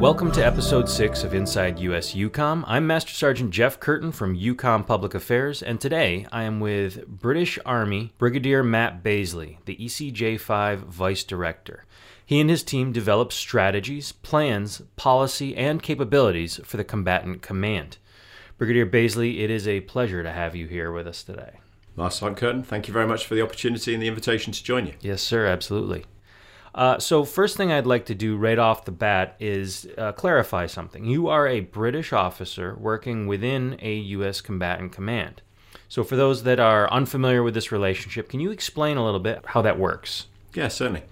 Welcome to episode 6 of Inside US EUCOM. I'm Master Sergeant Jeff Curtin from EUCOM Public Affairs, and today I am with British Army Brigadier Matt Baisley, the ECJ 5 Vice Director. He and his team develop strategies, plans, policy, and capabilities for the combatant command. Brigadier Baisley, it is a pleasure to have you here with us today. Master Sergeant Curtin, thank you very much for the opportunity and the invitation to join you. Yes, sir, absolutely. Uh, so, first thing I'd like to do right off the bat is uh, clarify something. You are a British officer working within a U.S. combatant command. So, for those that are unfamiliar with this relationship, can you explain a little bit how that works? Yeah, certainly.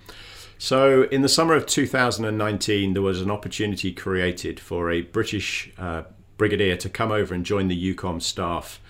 So, in the summer of 2019, there was an opportunity created for a British uh, brigadier to come over and join the EUCOM staff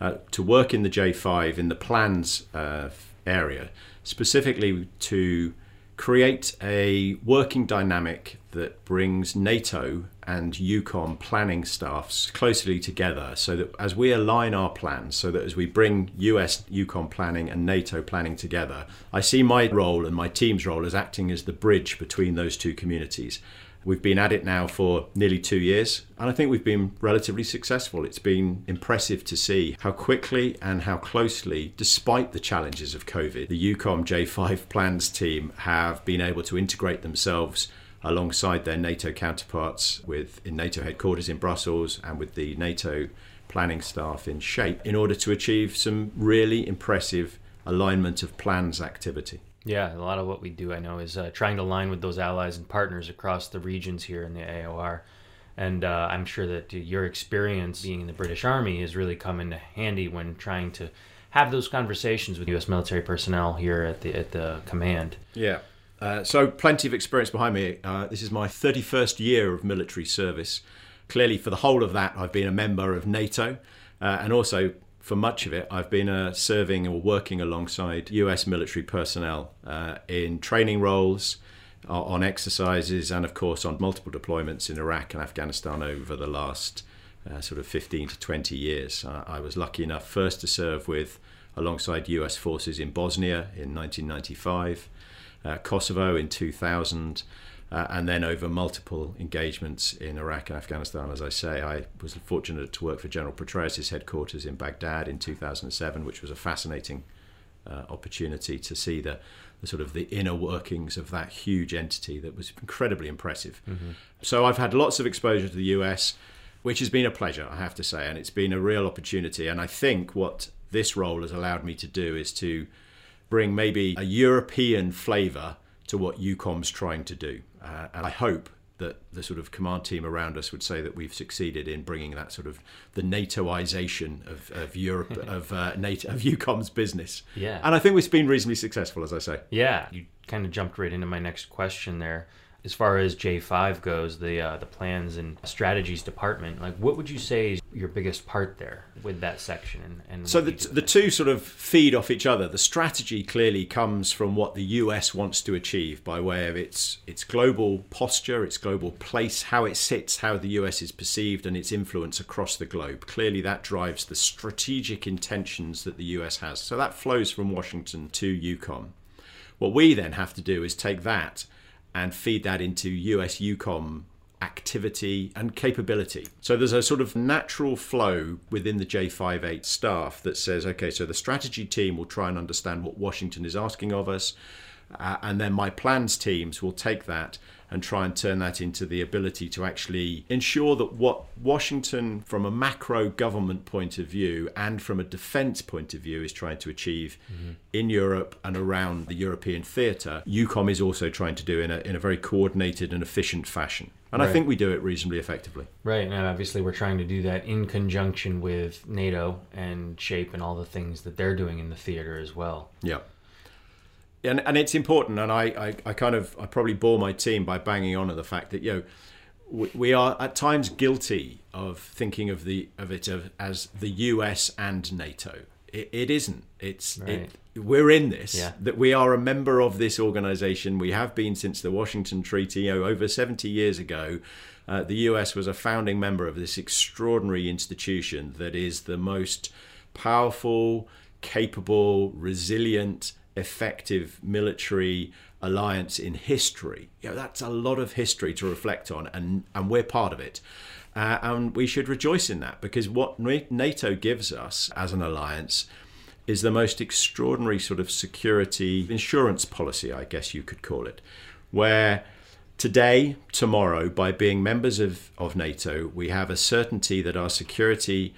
uh, to work in the J5 in the plans uh, area, specifically to create a working dynamic that brings NATO and EUCOM planning staffs closely together so that as we align our plans, so that as we bring US EUCOM planning and NATO planning together, I see my role and my team's role as acting as the bridge between those two communities. We've been at it now for nearly two years, and I think we've been relatively successful. It's been impressive to see how quickly and how closely, despite the challenges of COVID, the EUCOM J5 plans team have been able to integrate themselves alongside their NATO counterparts with in NATO headquarters in Brussels and with the NATO planning staff in SHAPE in order to achieve some really impressive alignment of plans activity. Yeah, a lot of what we do, I know, is uh, trying to align with those allies and partners across the regions here in the AOR. And uh, I'm sure that your experience being in the British Army has really come into handy when trying to have those conversations with U.S. military personnel here at the at the command. Yeah. Uh, so plenty of experience behind me. Uh, this is my 31st year of military service. Clearly, for the whole of that, I've been a member of NATO, uh, and also for much of it, I've been uh, serving or working alongside US military personnel uh, in training roles, on exercises, and of course on multiple deployments in Iraq and Afghanistan over the last uh, sort of 15 to 20 years. Uh, I was lucky enough first to serve with alongside US forces in Bosnia in 1995, uh, Kosovo in 2000 uh, and then over multiple engagements in Iraq and Afghanistan. As I say, I was fortunate to work for General Petraeus' headquarters in Baghdad in 2007, which was a fascinating uh, opportunity to see the, the, sort of the inner workings of that huge entity that was incredibly impressive. Mm-hmm. So I've had lots of exposure to the US, which has been a pleasure, I have to say, and it's been a real opportunity. And I think what this role has allowed me to do is to bring maybe a European flavour to what EUCOM's trying to do. Uh, and I hope that the sort of command team around us would say that we've succeeded in bringing that sort of the NATOization of, of Europe of uh, NATO of EUCOM's business. Yeah, and I think we've been reasonably successful, as I say. Yeah, you kind of jumped right into my next question there as far as J5 goes, the uh, the plans and strategies department, like what would you say is your biggest part there with that section? And, and so the, the two sort of feed off each other. The strategy clearly comes from what the US wants to achieve by way of its its global posture, its global place, how it sits, how the US is perceived, and its influence across the globe. Clearly, that drives the strategic intentions that the US has. So that flows from Washington to EUCOM. What we then have to do is take that and feed that into US EUCOM activity and capability. So there's a sort of natural flow within the J58 staff that says, okay, so the strategy team will try and understand what Washington is asking of us. Uh, and then my plans teams will take that and try and turn that into the ability to actually ensure that what Washington, from a macro government point of view and from a defense point of view, is trying to achieve mm-hmm. in Europe and around the European theatre, EUCOM is also trying to do in a, in a very coordinated and efficient fashion. And right. I think we do it reasonably effectively. Right. And obviously, we're trying to do that in conjunction with NATO and SHAPE and all the things that they're doing in the theater as well. Yeah and and it's important. And I, I, I kind of I probably bore my team by banging on at the fact that you know we, we are at times guilty of thinking of the of it of, as the US and NATO. It, it isn't. It's right. it, we're in this. Yeah. That we are a member of this organization. We have been since the Washington Treaty, you know, over seventy years ago. Uh, the US was a founding member of this extraordinary institution that is the most powerful, capable, resilient effective military alliance in history. You know, that's a lot of history to reflect on, and, and we're part of it. Uh, and we should rejoice in that because what NATO gives us as an alliance is the most extraordinary sort of security insurance policy, I guess you could call it, where today, tomorrow, by being members of, of NATO, we have a certainty that our security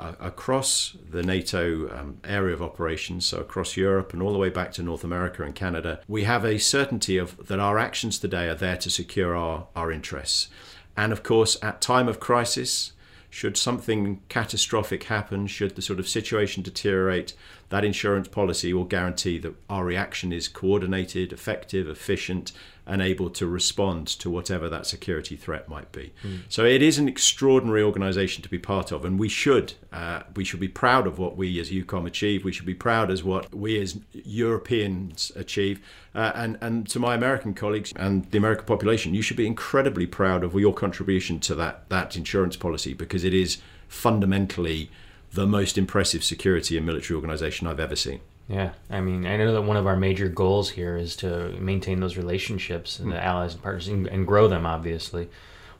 across the NATO um, area of operations, so across Europe and all the way back to North America and Canada, we have a certainty of that our actions today are there to secure our, our interests. And of course, at time of crisis, should something catastrophic happen, should the sort of situation deteriorate, that insurance policy will guarantee that our reaction is coordinated, effective, efficient, and able to respond to whatever that security threat might be. Mm. So it is an extraordinary organisation to be part of, and we should uh, we should be proud of what we as EUCOM achieve. We should be proud as what we as Europeans achieve. Uh, and and to my American colleagues and the American population, you should be incredibly proud of your contribution to that that insurance policy because it is fundamentally the most impressive security and military organisation I've ever seen. Yeah, I mean, I know that one of our major goals here is to maintain those relationships and the hmm. allies and partners and, and grow them, obviously.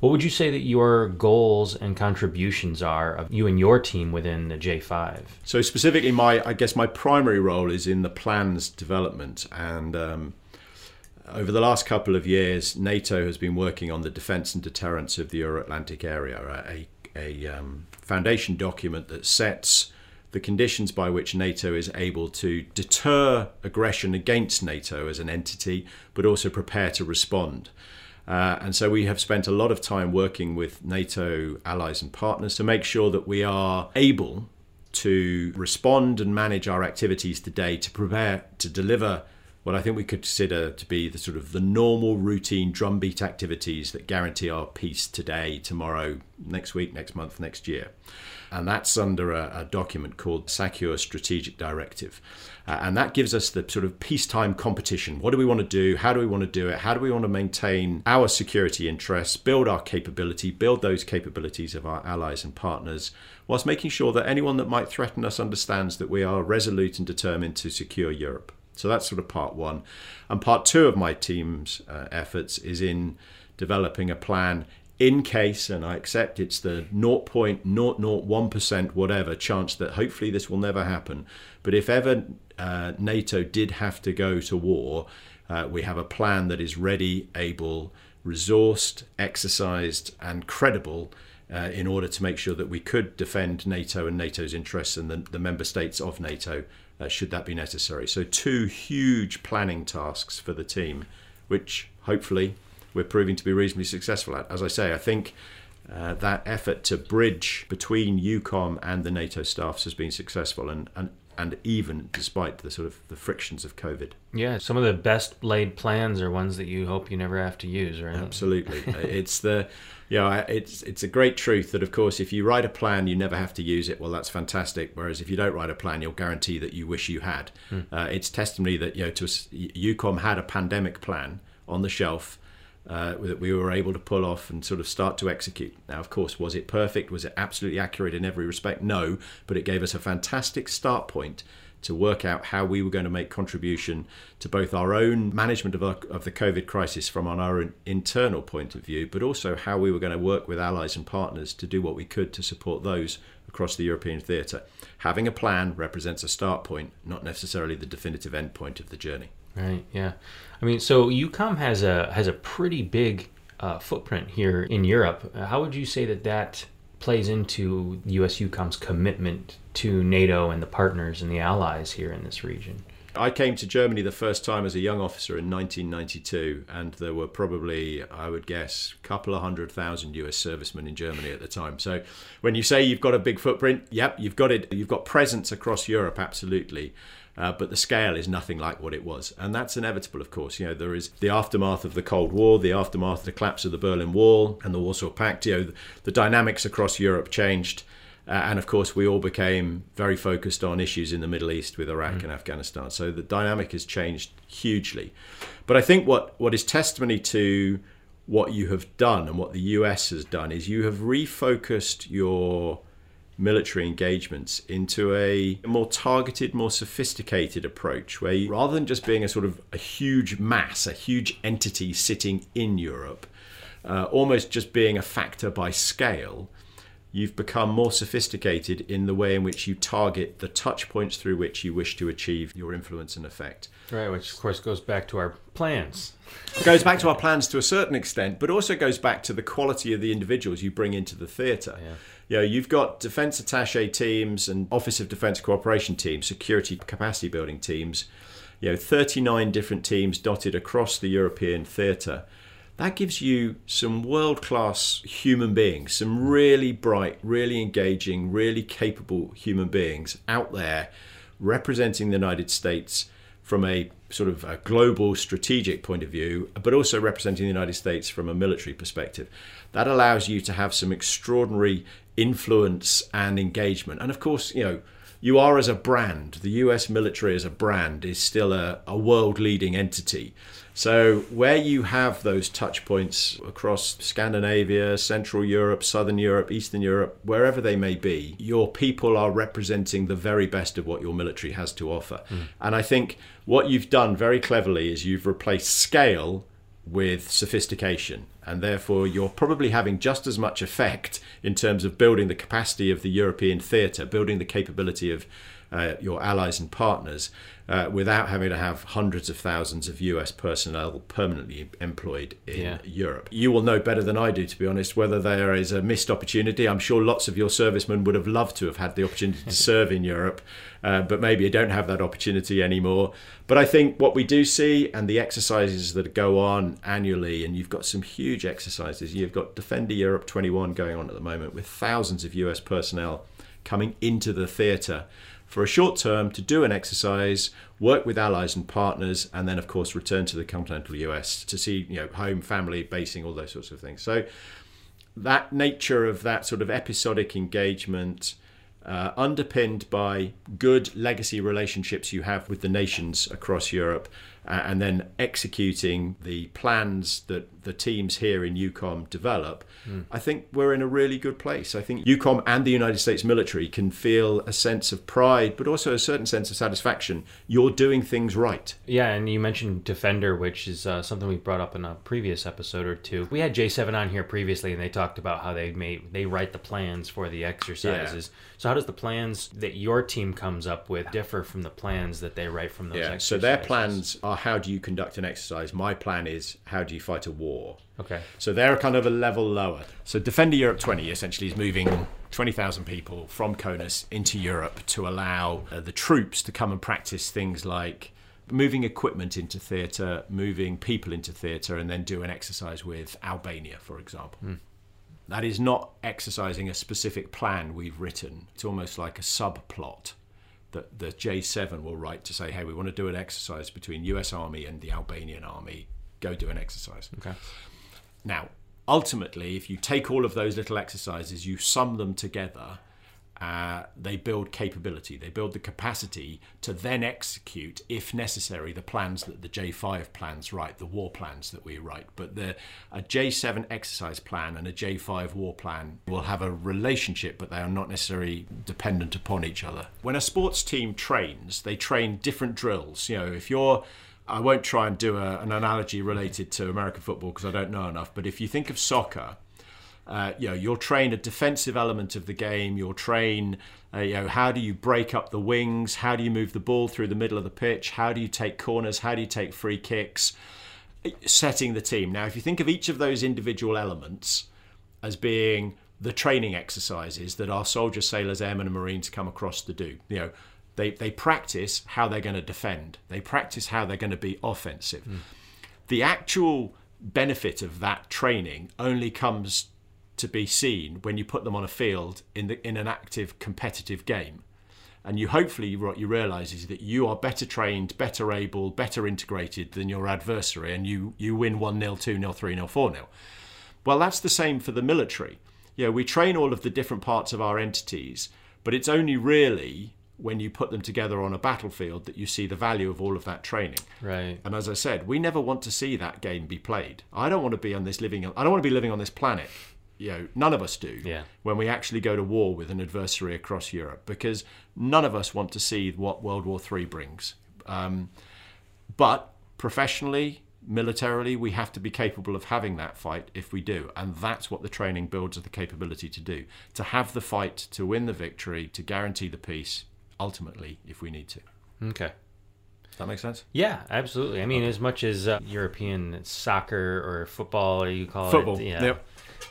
What would you say that your goals and contributions are of you and your team within the J5? So specifically, my I guess my primary role is in the plans development, and um, over the last couple of years, NATO has been working on the defence and deterrence of the Euro-Atlantic area, a a um, foundation document that sets the conditions by which NATO is able to deter aggression against NATO as an entity, but also prepare to respond. Uh, and so we have spent a lot of time working with NATO allies and partners to make sure that we are able to respond and manage our activities today to prepare to deliver what I think we could consider to be the sort of the normal routine drumbeat activities that guarantee our peace today, tomorrow, next week, next month, next year. And that's under a, a document called SACEUR Strategic Directive. Uh, and that gives us the sort of peacetime competition. What do we want to do? How do we want to do it? How do we want to maintain our security interests, build our capability, build those capabilities of our allies and partners, whilst making sure that anyone that might threaten us understands that we are resolute and determined to secure Europe. So that's sort of part one. And part two of my team's uh, efforts is in developing a plan in case, and I accept it's the 0.001% whatever chance that hopefully this will never happen. But if ever uh, NATO did have to go to war, uh, we have a plan that is ready, able, resourced, exercised, and credible uh, in order to make sure that we could defend NATO and NATO's interests and the, the member states of NATO uh, should that be necessary. So, two huge planning tasks for the team, which hopefully we're proving to be reasonably successful at. As I say, I think uh, that effort to bridge between EUCOM and the NATO staffs has been successful, and, and and even despite the sort of the frictions of COVID. Yeah, some of the best laid plans are ones that you hope you never have to use, right? Absolutely, it's the you know, it's it's a great truth that of course if you write a plan you never have to use it. Well, that's fantastic. Whereas if you don't write a plan, you'll guarantee that you wish you had. Hmm. Uh, it's testimony that you know to EUCOM had a pandemic plan on the shelf. Uh, that we were able to pull off and sort of start to execute. Now, of course, was it perfect? Was it absolutely accurate in every respect? No, but it gave us a fantastic start point to work out how we were going to make contribution to both our own management of, our, of the COVID crisis from on our internal point of view, but also how we were going to work with allies and partners to do what we could to support those across the European theatre. Having a plan represents a start point, not necessarily the definitive end point of the journey. Right. Yeah. I mean, so EUCOM has a has a pretty big uh, footprint here in Europe. How would you say that that plays into US EUCOM's commitment to NATO and the partners and the allies here in this region? I came to Germany the first time as a young officer in 1992, and there were probably, I would guess, a couple of hundred thousand US servicemen in Germany at the time. So when you say you've got a big footprint, yep, you've got it. You've got presence across Europe, absolutely. Uh, but the scale is nothing like what it was. And that's inevitable, of course. You know, there is the aftermath of the Cold War, the aftermath of the collapse of the Berlin Wall and the Warsaw Pact. You know, the, the dynamics across Europe changed. Uh, and of course, we all became very focused on issues in the Middle East with Iraq mm. and Afghanistan. So the dynamic has changed hugely. But I think what, what is testimony to what you have done and what the US has done is you have refocused your military engagements into a more targeted, more sophisticated approach, where you, rather than just being a sort of a huge mass, a huge entity sitting in Europe, uh, almost just being a factor by scale, you've become more sophisticated in the way in which you target the touch points through which you wish to achieve your influence and effect. Right, which of course goes back to our plans. It goes back to our plans to a certain extent, but also goes back to the quality of the individuals you bring into the theatre. Yeah. You know, you've got defence attaché teams and Office of Defence Cooperation teams, security capacity building teams. You know, 39 different teams dotted across the European theatre that gives you some world class human beings, some really bright, really engaging, really capable human beings out there representing the United States from a sort of a global strategic point of view, but also representing the United States from a military perspective. That allows you to have some extraordinary influence and engagement. And of course, you know, you are as a brand, the US military as a brand is still a, a world leading entity. So, where you have those touch points across Scandinavia, Central Europe, Southern Europe, Eastern Europe, wherever they may be, your people are representing the very best of what your military has to offer. Mm. And I think what you've done very cleverly is you've replaced scale with sophistication. And therefore, you're probably having just as much effect in terms of building the capacity of the European theatre, building the capability of uh, your allies and partners uh, without having to have hundreds of thousands of US personnel permanently employed in yeah. Europe. You will know better than I do, to be honest, whether there is a missed opportunity. I'm sure lots of your servicemen would have loved to have had the opportunity to serve in Europe, uh, but maybe you don't have that opportunity anymore. But I think what we do see and the exercises that go on annually, and you've got some huge exercises. You've got Defender Europe 21 going on at the moment with thousands of US personnel coming into the theatre for a short term to do an exercise, work with allies and partners, and then of course return to the continental US to see you know home, family, basing, all those sorts of things. So that nature of that sort of episodic engagement. Uh, underpinned by good legacy relationships you have with the nations across Europe, uh, and then executing the plans that the teams here in EUCOM develop, mm. I think we're in a really good place. I think EUCOM and the United States military can feel a sense of pride, but also a certain sense of satisfaction. You're doing things right. Yeah, and you mentioned Defender, which is uh, something we brought up in a previous episode or two. We had J7 on here previously, and they talked about how they made they write the plans for the exercises. Yeah. So how does the plans that your team comes up with differ from the plans that they write from those? Yeah, exercises? so their plans are how do you conduct an exercise? My plan is how do you fight a war? Okay. So they're kind of a level lower. So Defender Europe 20 essentially is moving 20,000 people from CONUS into Europe to allow uh, the troops to come and practice things like moving equipment into theatre, moving people into theatre, and then do an exercise with Albania, for example. Mm. That is not exercising a specific plan we've written. It's almost like a subplot that the J7 will write to say, hey, we want to do an exercise between US Army and the Albanian Army. Go do an exercise. Okay. Now, ultimately, if you take all of those little exercises, you sum them together, uh, they build capability. They build the capacity to then execute, if necessary, the plans that the J5 plans write, the war plans that we write. But the, a J7 exercise plan and a J5 war plan will have a relationship, but they are not necessarily dependent upon each other. When a sports team trains, they train different drills. You know, if you're I won't try and do a, an analogy related to American football because I don't know enough. But if you think of soccer, uh, you know, you'll train a defensive element of the game. You'll train, uh, you know, how do you break up the wings? How do you move the ball through the middle of the pitch? How do you take corners? How do you take free kicks? Setting the team. Now, if you think of each of those individual elements as being the training exercises that our soldiers, sailors, airmen, and marines come across to do, you know, they, they practice how they're going to defend. They practice how they're going to be offensive. Mm. The actual benefit of that training only comes to be seen when you put them on a field in the in an active competitive game. And you hopefully what you realise is that you are better trained, better able, better integrated than your adversary, and you you win one 0 two 0 three 0 four 0 Well, that's the same for the military. Yeah, we train all of the different parts of our entities, but it's only really when you put them together on a battlefield that you see the value of all of that training. Right. And as I said, we never want to see that game be played. I don't want to be on this living I don't want to be living on this planet you know none of us do Yeah. when we actually go to war with an adversary across Europe because none of us want to see what World War III brings. Um, but professionally, militarily, we have to be capable of having that fight if we do. And that's what the training builds the capability to do to have the fight, to win the victory, to guarantee the peace, ultimately, if we need to. Okay. Does that make sense? Yeah, absolutely. I mean, as much as uh, European soccer or football, or you call it. Football. it, yeah. Yep.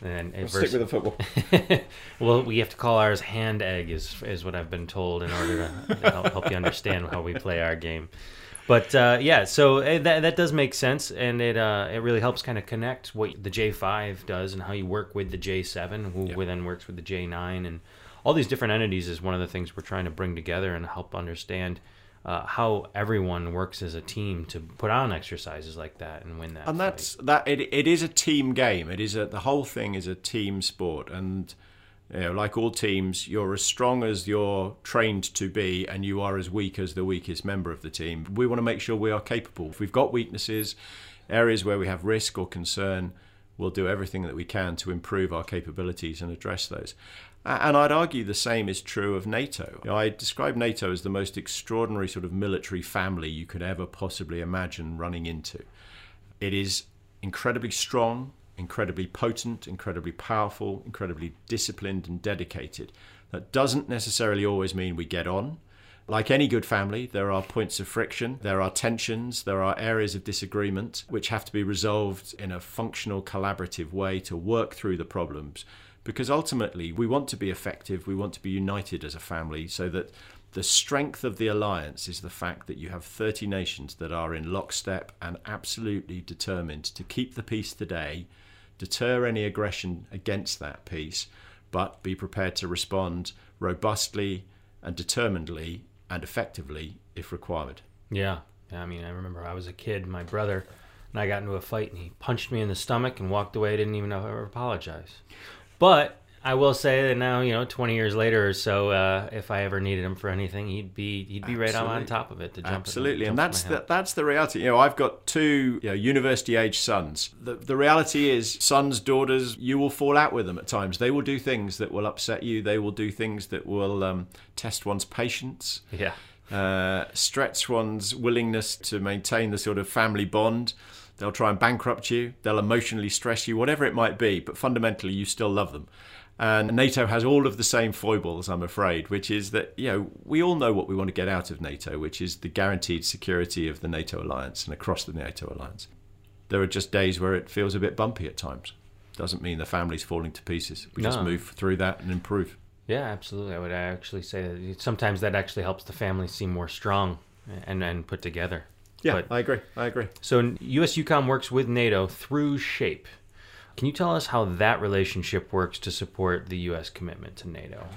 And Stick versus- with the football. well, we have to call ours hand egg, is is what I've been told in order to help, help you understand how we play our game. But uh, yeah, so uh, that that does make sense, and it uh, it really helps kind of connect what the J5 does and how you work with the J7, who Yeah. then works with the J9, and all these different entities is one of the things we're trying to bring together and help understand. Uh, how everyone works as a team to put on exercises like that and win that. and fight. that's that it, it is a team game it is a the whole thing is a team sport and you know, like all teams you're as strong as you're trained to be and you are as weak as the weakest member of the team we want to make sure we are capable if we've got weaknesses areas where we have risk or concern we'll do everything that we can to improve our capabilities and address those and I'd argue the same is true of NATO. You know, I describe NATO as the most extraordinary sort of military family you could ever possibly imagine running into. It is incredibly strong, incredibly potent, incredibly powerful, incredibly disciplined and dedicated. That doesn't necessarily always mean we get on. Like any good family, there are points of friction, there are tensions, there are areas of disagreement which have to be resolved in a functional, collaborative way to work through the problems. Because ultimately, we want to be effective, we want to be united as a family so that the strength of the alliance is the fact that you have 30 nations that are in lockstep and absolutely determined to keep the peace today, deter any aggression against that peace, but be prepared to respond robustly and determinedly and effectively if required. Yeah. I mean, I remember I was a kid, my brother and I got into a fight and he punched me in the stomach and walked away. I Didn't even ever apologize. But I will say that now, you know, 20 years later or so, uh, if I ever needed him for anything, he'd be he'd be right on, top of it to jump. Absolutely, jump and that's the, that's the reality. You know, I've got two you know, university age sons. The, the reality is, sons, daughters, you will fall out with them at times. They will do things that will upset you. They will do things that will um, test one's patience, yeah. uh, stretch one's willingness to maintain the sort of family bond. They'll try and bankrupt you. They'll emotionally stress you, whatever it might be. But fundamentally, you still love them. And NATO has all of the same foibles, I'm afraid, which is that, you know, we all know what we want to get out of NATO, which is the guaranteed security of the NATO alliance and across the NATO alliance. There are just days where it feels a bit bumpy at times. Doesn't mean the family's falling to pieces. We just move through that and improve. Yeah, absolutely. I would actually say that sometimes that actually helps the family seem more strong and and put together. Yeah, But- I agree. I agree. So US EUCOM works with NATO through SHAPE. Can you tell us how that relationship works to support the US commitment to NATO?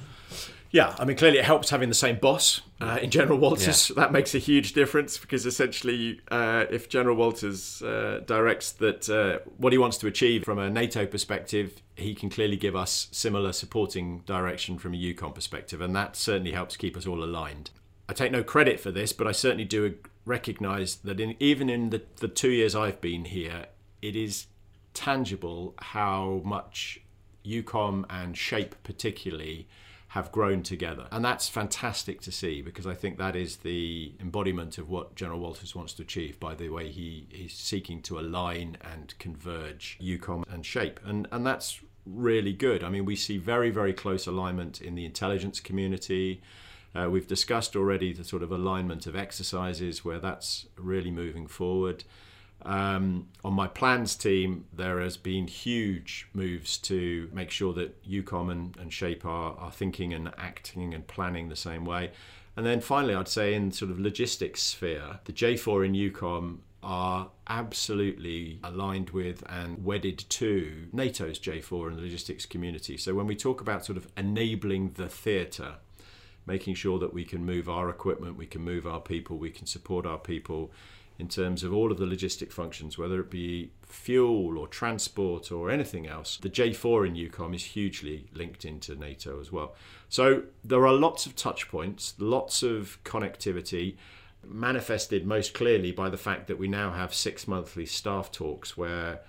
Yeah, I mean, clearly it helps having the same boss uh, in General Wolters. That makes a huge difference because essentially, uh, if General Wolters uh, directs that uh, what he wants to achieve from a NATO perspective, he can clearly give us similar supporting direction from a EUCOM perspective, and that certainly helps keep us all aligned. I take no credit for this, but I certainly do recognise that in, even in the, the two years I've been here, it is tangible how much EUCOM and SHAPE particularly have grown together. And that's fantastic to see because I think that is the embodiment of what General Wolters wants to achieve by the way he is seeking to align and converge EUCOM and SHAPE. And, and that's really good. I mean, we see very, very close alignment in the intelligence community. Uh, we've discussed already the sort of alignment of exercises where that's really moving forward. Um, on my plans team, there has been huge moves to make sure that EUCOM and, and SHAPE are, are thinking and acting and planning the same way. And then finally, I'd say in sort of logistics sphere, the J4 in EUCOM are absolutely aligned with and wedded to NATO's J4 and the logistics community. So when we talk about sort of enabling the theatre, making sure that we can move our equipment, we can move our people, we can support our people in terms of all of the logistic functions, whether it be fuel or transport or anything else. The J4 in EUCOM is hugely linked into NATO as well. So there are lots of touch points, lots of connectivity, manifested most clearly by the fact that we now have six monthly staff talks where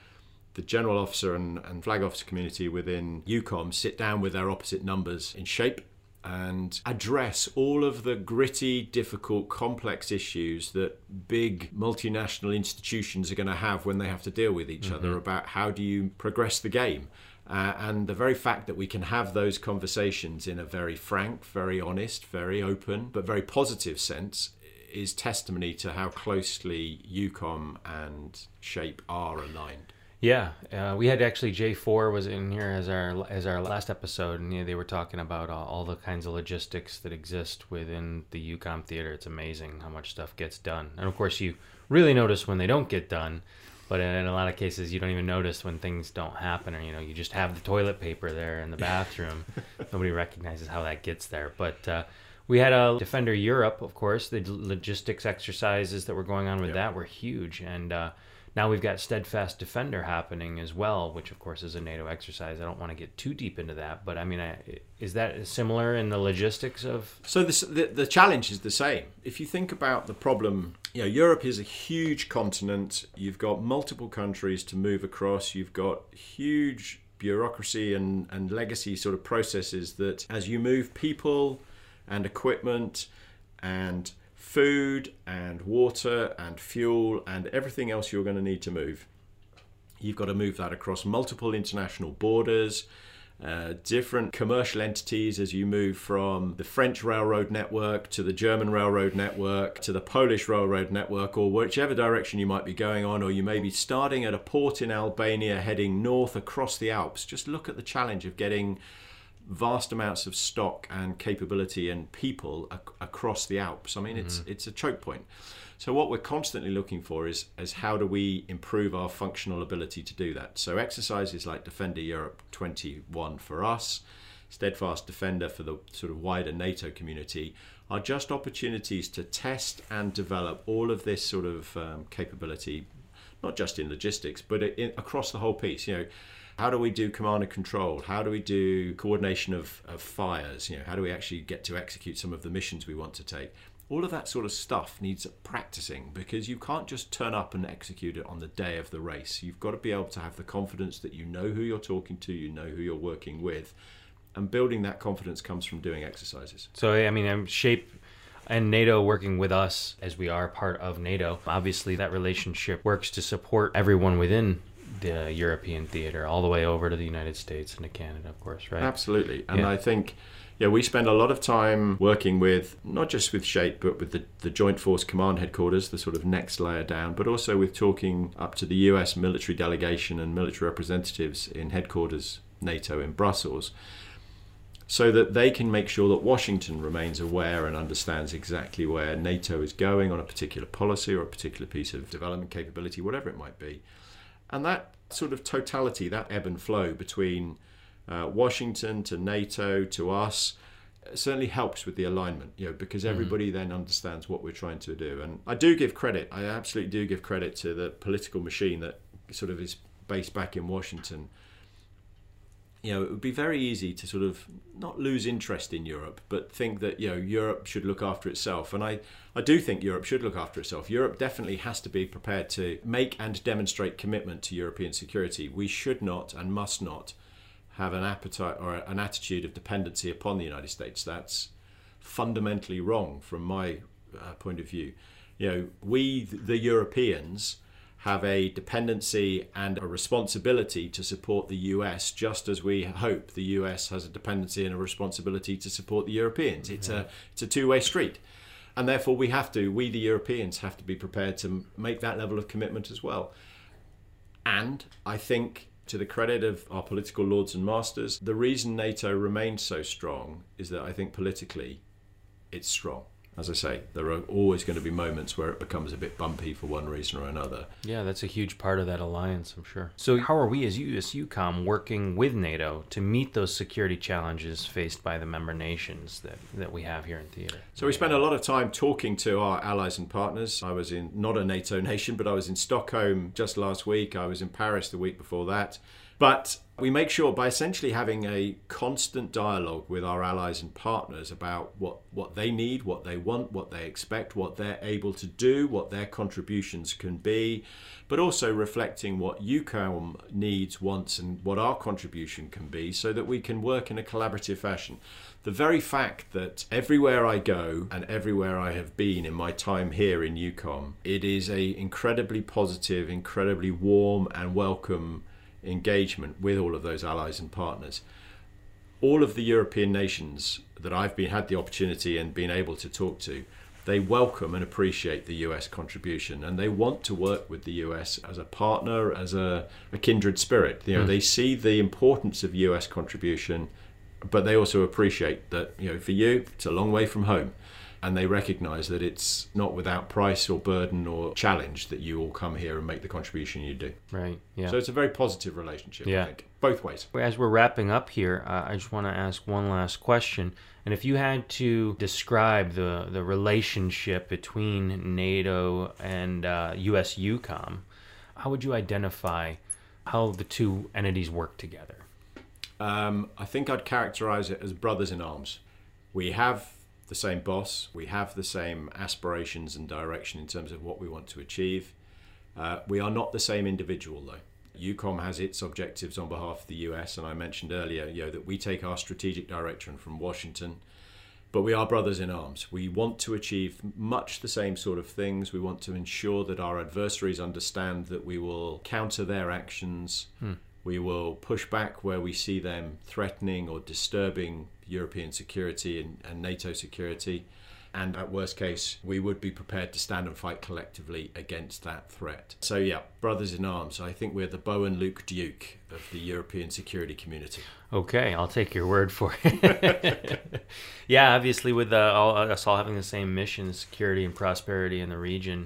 the general officer and, and flag officer community within EUCOM sit down with their opposite numbers in SHAPE and address all of the gritty, difficult, complex issues that big multinational institutions are going to have when they have to deal with each mm-hmm. other about how do you progress the game. Uh, and the very fact that we can have those conversations in a very frank, very honest, very open, but very positive sense is testimony to how closely EUCOM and SHAPE are aligned. Yeah, uh, we had actually J4 was in here as our as our last episode, and yeah, they were talking about uh, all the kinds of logistics that exist within the EUCOM theater. It's amazing how much stuff gets done, and of course, you really notice when they don't get done. But in a lot of cases, you don't even notice when things don't happen, or you know, you just have the toilet paper there in the bathroom. Nobody recognizes how that gets there. But uh, we had a Defender Europe, of course. The logistics exercises that were going on with yep. that were huge, and uh, now we've got Steadfast Defender happening as well, which of course is a NATO exercise. I don't want to get too deep into that, but I mean, I, is that similar in the logistics of? So this, the the challenge is the same. If you think about the problem, you know, Europe is a huge continent. You've got multiple countries to move across. You've got huge bureaucracy and, and legacy sort of processes that as you move people and equipment and food and water and fuel and everything else you're going to need to move. You've got to move that across multiple international borders, uh, different commercial entities as you move from the French railroad network to the German railroad network to the Polish railroad network, or whichever direction you might be going on, or you may be starting at a port in Albania heading north across the Alps. Just look at the challenge of getting vast amounts of stock and capability and people ac- across the Alps. I mean, mm-hmm. it's it's a choke point. So what we're constantly looking for is is how do we improve our functional ability to do that. So exercises like Defender Europe 21 for us, Steadfast Defender for the sort of wider NATO community are just opportunities to test and develop all of this sort of um, capability, not just in logistics, but in, across the whole piece. You know how do we do command and control? How do we do coordination of, of fires? You know, how do we actually get to execute some of the missions we want to take? All of that sort of stuff needs practicing because you can't just turn up and execute it on the day of the race. You've got to be able to have the confidence that you know who you're talking to, you know who you're working with, and building that confidence comes from doing exercises. So, I mean, I'm shape and NATO working with us as we are part of NATO. Obviously, that relationship works to support everyone within the European theater all the way over to the United States and to Canada, of course, right? Absolutely. And yeah. I think, yeah, we spend a lot of time working with not just with SHAPE, but with the, the Joint Force Command Headquarters, the sort of next layer down, but also with talking up to the US military delegation and military representatives in headquarters NATO in Brussels so that they can make sure that Washington remains aware and understands exactly where NATO is going on a particular policy or a particular piece of development capability, whatever it might be. And that sort of totality, that ebb and flow between uh, Washington to NATO to us, certainly helps with the alignment, you know, because mm-hmm. everybody mm. then understands what we're trying to do. And I do give credit, I absolutely do give credit to the political machine that sort of is based back in Washington you know, it would be very easy to sort of not lose interest in Europe, but think that you know Europe should look after itself. And I, I do think Europe should look after itself. Europe definitely has to be prepared to make and demonstrate commitment to European security. We should not and must not have an appetite or an attitude of dependency upon the United States. That's fundamentally wrong from my uh, point of view. You know, we the Europeans have a dependency and a responsibility to support the US, just as we hope the US has a dependency and a responsibility to support the Europeans. Mm-hmm. It's a it's a two way street, and therefore we have to we the Europeans have to be prepared to make that level of commitment as well. And I think. To the credit of our political lords and masters, the reason NATO remains so strong is that I think politically it's strong as I say, there are always going to be moments where it becomes a bit bumpy for one reason or another. Yeah, that's a huge part of that alliance, I'm sure. So, how are we as US EUCOM working with NATO to meet those security challenges faced by the member nations that, that we have here in theater? So, we spend a lot of time talking to our allies and partners. I was in not a NATO nation, but I was in Stockholm just last week. I was in Paris the week before that. But We make sure by essentially having a constant dialogue with our allies and partners about what, what they need, what they want, what they expect, what they're able to do, what their contributions can be, but also reflecting what EUCOM needs, wants, and what our contribution can be so that we can work in a collaborative fashion. The very fact that everywhere I go and everywhere I have been in my time here in EUCOM, it is a incredibly positive, incredibly warm and welcome engagement with all of those allies and partners. All of the European nations that I've been had the opportunity and been able to talk to, they welcome and appreciate the US contribution and they want to work with the US as a partner, as a, a kindred spirit. You know, mm. they see the importance of US contribution but they also appreciate that you know for you it's a long way from home and they recognize that it's not without price or burden or challenge that you all come here and make the contribution you do. Right yeah. So it's a very positive relationship yeah. i think both ways. As we're wrapping up here uh, i just want to ask one last question. And if you had to describe the the relationship between nato and uh, us EUCOM, how would you identify how the two entities work together? Um, I think I'd characterize it as brothers in arms. We have the same boss, we have the same aspirations and direction in terms of what we want to achieve. Uh, we are not the same individual though. EUCOM has its objectives on behalf of the US, and I mentioned earlier, you know, that we take our strategic direction from Washington, but we are brothers in arms. We want to achieve much the same sort of things. We want to ensure that our adversaries understand that we will counter their actions. Hmm we will push back where we see them threatening or disturbing European security and, and, NATO security. And at worst case, we would be prepared to stand and fight collectively against that threat. So, yeah, brothers in arms. I think we're the Bo and Luke Duke of the European security community. Okay, I'll take your word for it. yeah, obviously, with uh, all, us all having the same mission, security and prosperity in the region,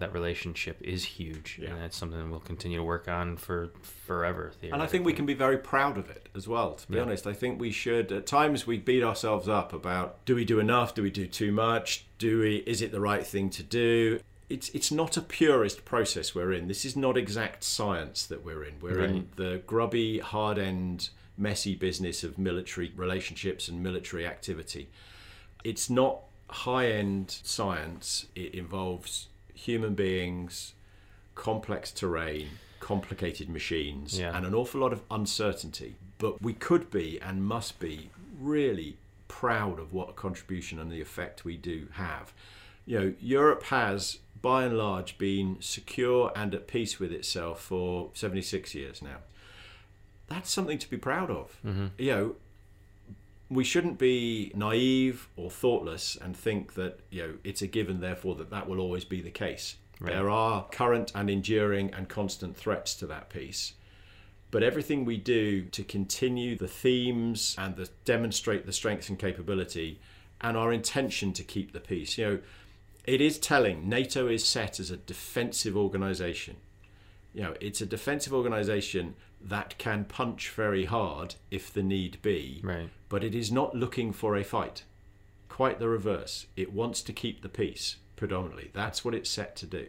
that relationship is huge, yeah. and that's something we'll continue to work on for forever. And I think we can be very proud of it as well. To be yeah. honest, I think we should. At times, we beat ourselves up about: do we do enough? Do we do too much? Do we? Is it the right thing to do? It's it's not a purist process we're in. This is not exact science that we're in. We're right. in the grubby, hard end, messy business of military relationships and military activity. It's not high end science. It involves human beings, complex terrain, complicated machines, yeah. and an awful lot of uncertainty. But we could be and must be really proud of what a contribution and the effect we do have. You know, Europe has by and large been secure and at peace with itself for 76 years now. That's something to be proud of. Mm-hmm. You know, we shouldn't be naive or thoughtless and think that you know it's a given therefore that that will always be the case. Right. there are current and enduring and constant threats to that peace. But everything we do to continue the themes and the, demonstrate the strengths and capability and our intention to keep the peace you know it is telling. Nato is set as a defensive organization. You know it's a defensive organization that can punch very hard if the need be, right. But it is not looking for a fight. Quite the reverse. It wants to keep the peace predominantly. That's what it's set to do.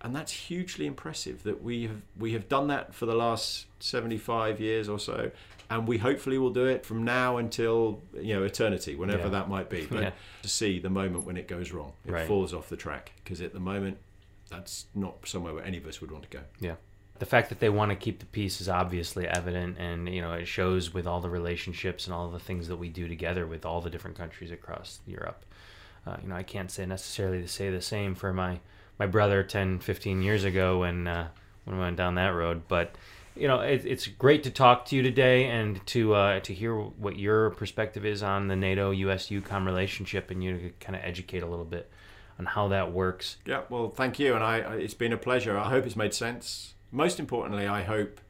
And that's hugely impressive that we have we have done that for the last 75 years or so and we hopefully will do it from now until you know eternity whenever yeah. that might be but yeah. to see the moment when it goes wrong it right. falls off the track because at the moment that's not somewhere where any of us would want to go yeah the fact that they want to keep the peace is obviously evident and you know it shows with all the relationships and all the things that we do together with all the different countries across Europe. Uh, you know I can't say necessarily to say the same for my my brother 10 15 years ago when uh, when we went down that road but you know it, it's great to talk to you today and to uh, to hear what your perspective is on the NATO US EUCOM relationship and you to kind of educate a little bit on how that works. Yeah well thank you and I it's been a pleasure. I hope it's made sense most importantly, I hope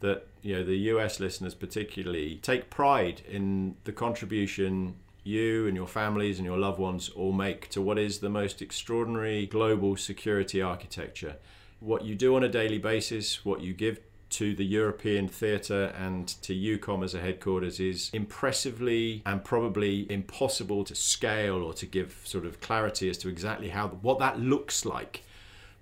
that you know the US listeners particularly take pride in the contribution you and your families and your loved ones all make to what is the most extraordinary global security architecture. What you do on a daily basis, what you give to the European theatre and to EUCOM as a headquarters is impressively and probably impossible to scale or to give sort of clarity as to exactly how what that looks like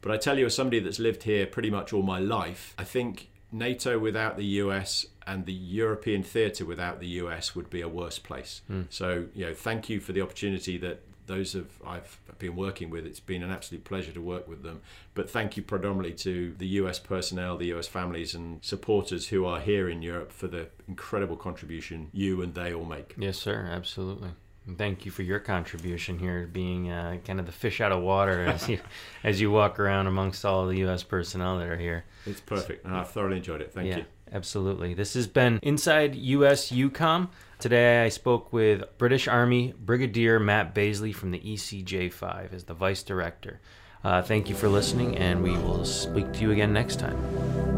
but I tell you, as somebody that's lived here pretty much all my life, I think NATO without the US and the European theatre without the US would be a worse place. Hmm. So, you know, thank you for the opportunity that those of I've been working with. It's been an absolute pleasure to work with them. But thank you predominantly to the US personnel, the US families and supporters who are here in Europe for the incredible contribution you and they all make. Yes, sir. Absolutely. Thank you for your contribution here, being uh, kind of the fish out of water as you as you walk around amongst all the U.S. personnel that are here. It's perfect. And I've thoroughly enjoyed it. Thank yeah, you. absolutely. This has been Inside U.S. EUCOM. Today I spoke with British Army Brigadier Matt Baisley from the ECJ5 as the Vice Director. Uh, thank you for listening, and we will speak to you again next time.